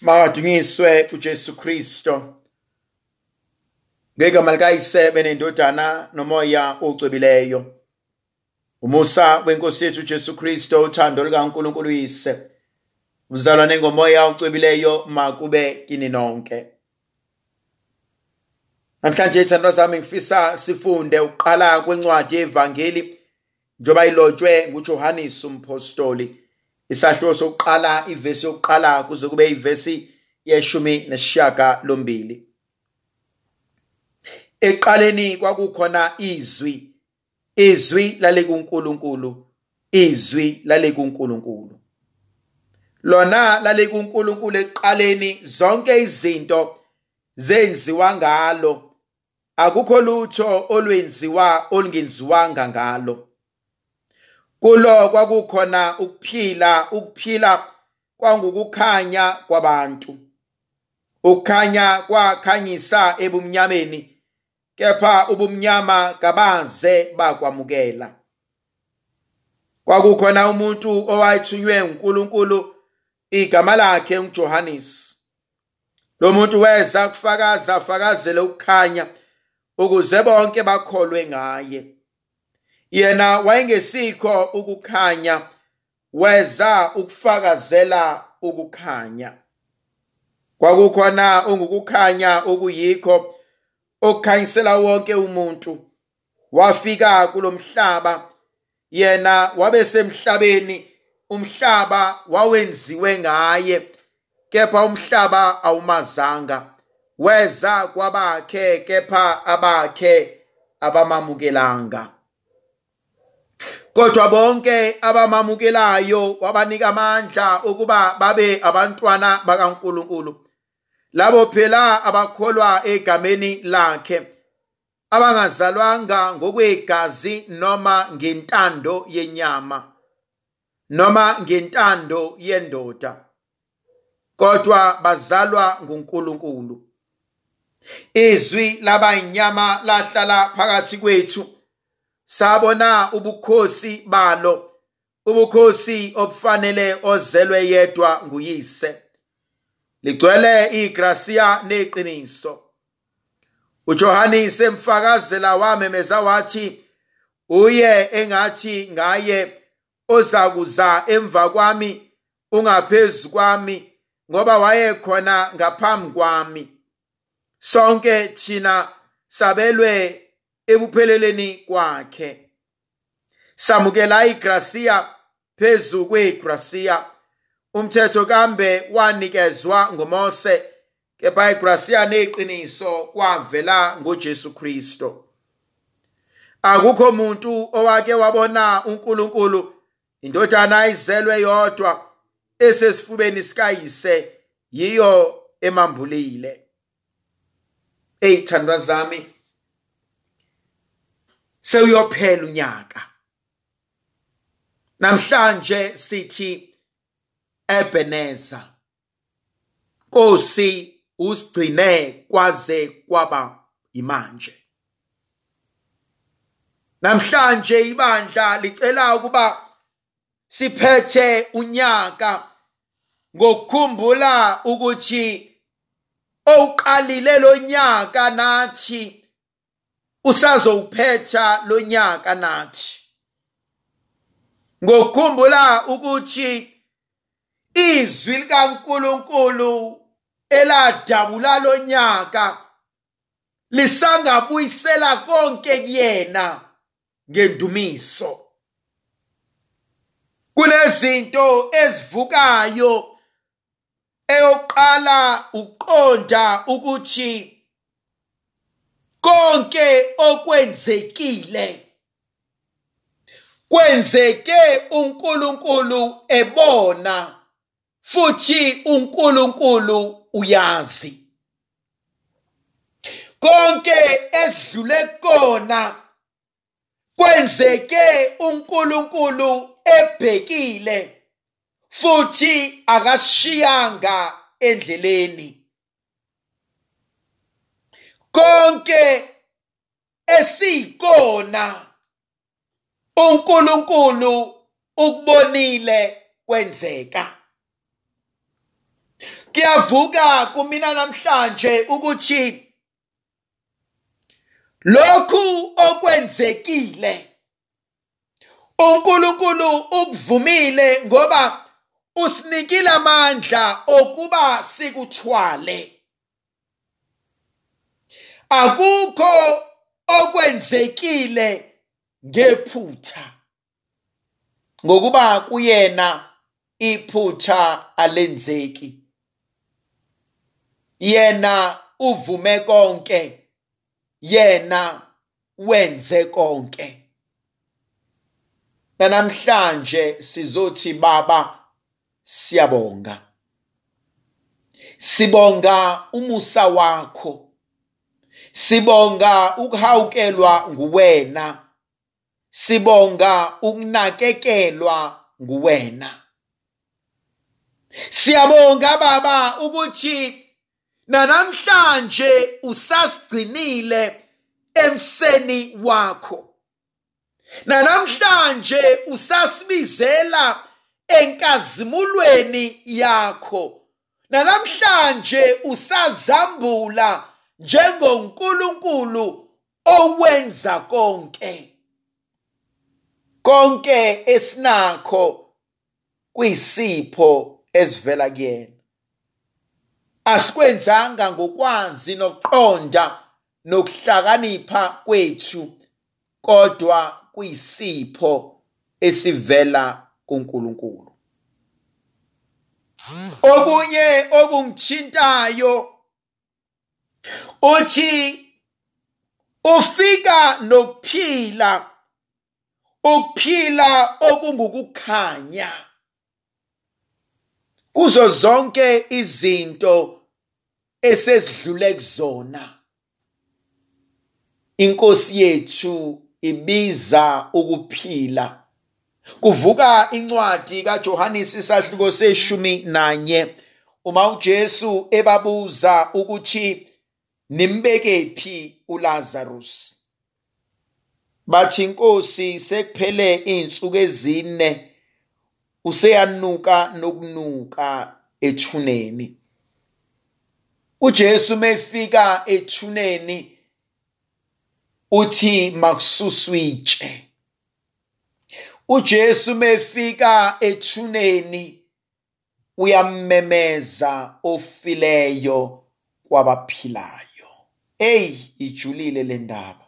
Makadunyiswe uJesu Kristo. Ngegama likayisebe nendodana nomoya ocwebileyo. Umusa wenkosi yethu uJesu Kristo uthando likaNkuluNkulu uyise. Uzalwane ngomoya ocwebileyo makube kini nonke. Namhlanje ithandwa zami ngifisa sifunde uqala kwencwadi yevangeli njoba ilotshwe nguJohannes umpostoli. Isahluko sokuqala ivesi yokuqala kuze kube ivesi yeshumi nesishaka lombili. Eqaleni kwakukhona izwi. Izwi lale kuNkulunkulu. Izwi lale kuNkulunkulu. Lona lale kuNkulunkulu eqaleni zonke izinto zenziwa ngalo. Akukho lutho olwenziwa olungenziwanga ngalo. Kulo kwakukhona ukuphila, ukuphila kwangukukhanya kwabantu. Ukukhanya kwakhanyisa ebumnyameni, kepha ubumnyama kabaze bakwamukela. Kwakukhona umuntu owayethunywe uNkulunkulu igama lakhe nguJohannes. Lo muntu weza kufakaza fakazele ukukhanya ukuze bonke bakholwe ngaye. Yena wayengesikho ukukhanya, weza ukufakazela ukukhanya. Kwakukhona ungukukhanya okuyikho okukhanyisela wonke umuntu. Wafika kulomhlaba, yena wabe semhlabeni, umhlaba wawenziwe ngaye, kepha umhlaba awumazanga. Weza kwabakhe, kepha abakhe abamamukelanga. Kodwa bonke abamamukelayo wabanika amandla ukuba babe abantwana bakaNkuluNkulu. Labo phela abakholwa egameni lakhe, abangazalwanga ngokwegazi noma ngentando yenyama, noma ngentando yendoda, kodwa bazalwa nguNkulunkulu. Izwi laba inyama lahlala phakathi kwethu. Sabona ubukhosi balo ubukhosi obufanele ozelwe yedwa nguyise. Ligcwele igracia neqiniso. uJohannes emfakazela wamemeza wathi uye engathi ngaye ozakuza emva kwami ungaphezulu kwami ngoba wayekhona ngaphambi kwami. Sonke thina sabelwe ebupheleleni kwakhe. Samukela igracia phezu kwegracia. Umthetho kambe wanikezwa ngomose kepha igracia neqiniso kwavela ngoJesu Kristo. Akukho muntu owake wabona uNkulunkulu indodana izelwe yodwa esesifubeni sikayise yiyo emambulile. Eyithandwa zami sewuyophela unyaka. Namhlanje sithi Ebenezer Nkosi usigcine kwaze kwaba imanje namhlanje ibandla licela ukuba siphethe unyaka ngokukhumbula ukuthi owuqalile lo nyaka nathi usazowuphetha lo nyaka nathi. Ngokukhumbula ukuthi izwi likaNkuluNkulu eladabula lo nyaka lisangabuyisela konke kuyena ngendumiso. Kunezinto ezivukayo eyoqala uqonda ukuthi konke okwenzekile. Kwenzeke uNkulunkulu ebona futhi uNkulunkulu uyazi. Konke esidlule kona kwenzeke uNkulunkulu ebhekile futhi akasishiyanga endleleni. Konke esikona uNkulunkulu ukubonile kwenzeka. Kuyavuka kumina namhlanje ukuthi lokhu okwenzekile uNkulunkulu ukuvumile ngoba usinikile amandla okuba sikuthwale. Akukho okwenzekile ngephutha. Ngokuba kuyena iphutha alenzeki. Yena uvume konke yena wenze konke. Namhlanje sizothi baba siyabonga. Sibonga umusa wakho. Sibonga ukuhawukelwa nguwena. Sibonga ukunakekelwa nguwena. Siyabonga baba ukuthi nanamhlanje usasigcinile emseni wakho. Nanamhlanje usasibizela enkazimulweni yakho. Nanamhlanje usazambula njengoNkulunkulu owenza konke. Konke esinakho kuyisipho esivela kuyena. Asikwenzanga ngokwazi nokuqonda nokuhlakanipha kwethu kodwa kuyisipho esivela kuNkulunkulu. Okunye okungithintayo uthi ufika nokuphila ukuphila okungukukhanya. Kuzo zonke izinto esesidlule kuzona. Inkosi yethu ibiza ukuphila. Kuvuka incwadi kaJohannes isahluko seshumi nanye. Uma uJesu ebabuza ukuthi nimbekephi uLazarus? Bathi inkosi sekuphele izinsuku ezine useyanuka nokunuka ethuneni. uJesu mefika ethuneni uthi makususwe itshe uJesu mefika ethuneni uyammemeza ofileyo kwabaphilayo. Ey ijulile le ndaba.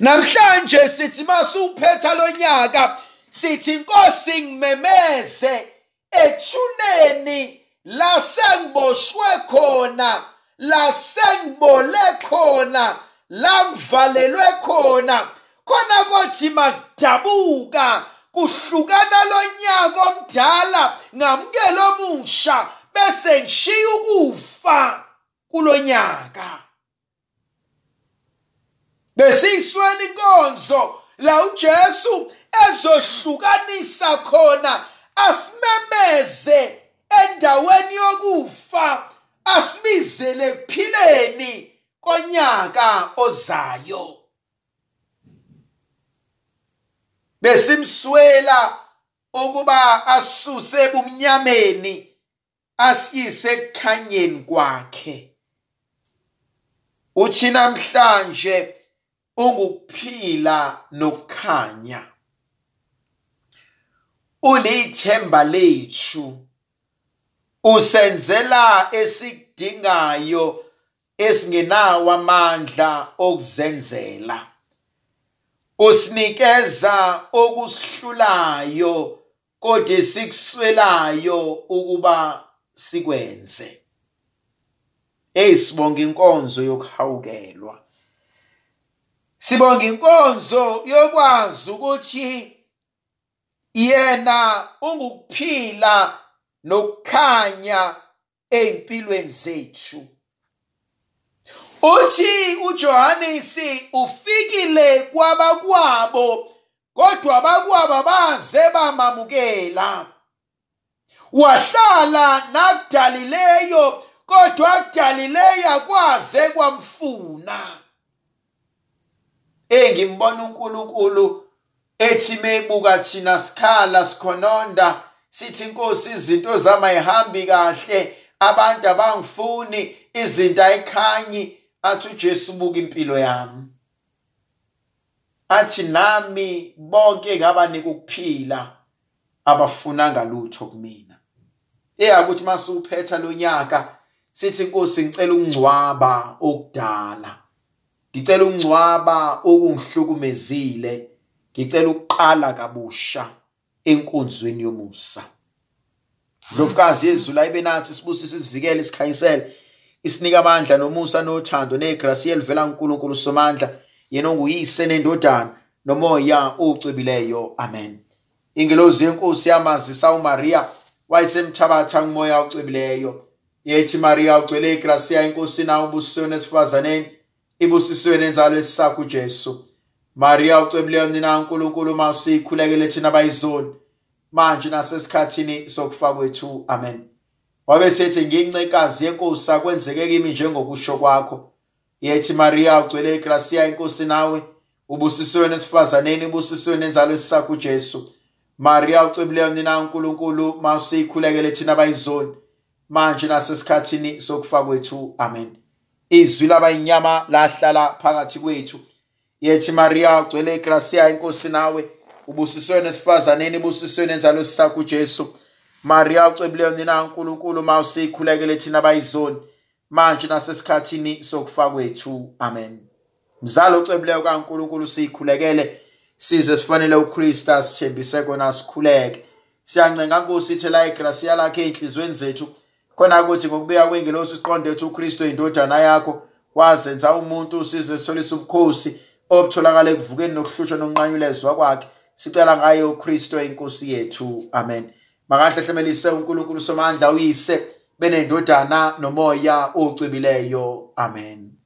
Namhlanje sithi masuphetha lonyaka sithi inkosi ngimemeze ethuneni la sengiboshwe khona la sengibole khona la ngivalelwe khona khona kothi makudabuka kuhlukana lonyaka omdala ngamukelo omusha bese ngishiya ukufa kulonyaka besiyiswela inkonzo la uJesu ezohlukanisa khona asimemeze endaweni yokufa asibizele kuphileni konyaka ozayo. Besimswela ukuba asuse ebumnyameni asiyise ekukhanyeni kwakhe. Uthi namhlanje ungukuphila nokukhanya. Ulithemba lethu usenzela esikudingayo esingenawo amandla okuzenzela. Usinikeza okusihlulayo kodwa esikuswelayo ukuba sikwenze. Hey sibonga inkonzo yokuhawukelwa. Sibonga inkonzo yokwazi ukuthi yena ungukuphila nokukhanya empilweni zethu. Uthi uJohanesi ufikile kwabakwabo kodwa abakwabo baze bamamukela. Wahlala nakudalileyo kodwa akudalileyo kwaze kwamfuna. Engimbona uNkulunkulu ethi mebuka thina sikhala sikhononda sithi inkosi izinto zami ayihambi kahle abantu abangifuni izinto ayikhanyi. Athi uJesu buka impilo yami. Athi nami bonke ngabanika ukuphila abafunanga lutho kumina. Eyakuthi masuphetha lo nyaka sithi inkosi ngicela ukungcwaba okudala. Ngicela ukungcwaba okungihlukumezile ngicela ukuqala kabusha enkonzweni yomusa. Ndlovukazi yezulu ayibe nathi sibusise isivikele isikhanyisele isinika amandla nomusa nothando negrasi elivela kuNkulunkulu somandla yena onguyise nendodana nomoya ocwebileyo. Amen. Ingelozi yenkosi yamazisa uMaria wayesemthabatha ngumoya ocwebileyo. Yethi Maria ugcwele igracia inkosi nawe ubusisiwe nesifazaneni ibusisiwe nenzalo esisakho uJesu Maria ucebileyo nina uNkulunkulu mawusikhulekele thina abayizoni. Manje nasesikhathini sokufa kwethu amen. Wabe sethi ngincekazi yenkosi akwenzeke kimi njengokusho kwakho. Yethi Maria ugcwele igracia inkosi nawe ubusisiwe nesifazaneni ubusisiwe nenzalo esisakho uJesu Maria ucebileyo nina uNkulunkulu mawusikhulekele thina abayizoni. Manje nasesikhathini sokufa kwethu amen. Izwi labayinyama lahlala phakathi kwethu. Yethi Maria ugcwele igracia inkosi nawe. Ubusiswe nesifazaneni ubusiswe nenzalo sisakho uJesu Maria ucebileyo nina uNkulunkulu mawusikhulekele thina abayizoni. Manje nasesikhathini sokufa kwethu amen. Mzalo ucebileyo kaNkulunkulu sikhulekele size sifanele uKristu sithembise kona sikhuleke. Siyancenga Nkosi ithela igracia lakhe enhlizweni zethu. Khona ukuthi ngokubika kwengelosi siqonde ukuthi uKristu indodana yakho wazenza umuntu usize sitholisa ubukhosi obutholakala ekuvukeni nokuhlushwa nonqanyulezwa kwakhe. Sicela ngaye uKristu inkosi yethu. Amen. Makahlehlemelise uNkulunkulu somandla uyise benendodana nomoya ocwebileyo amen.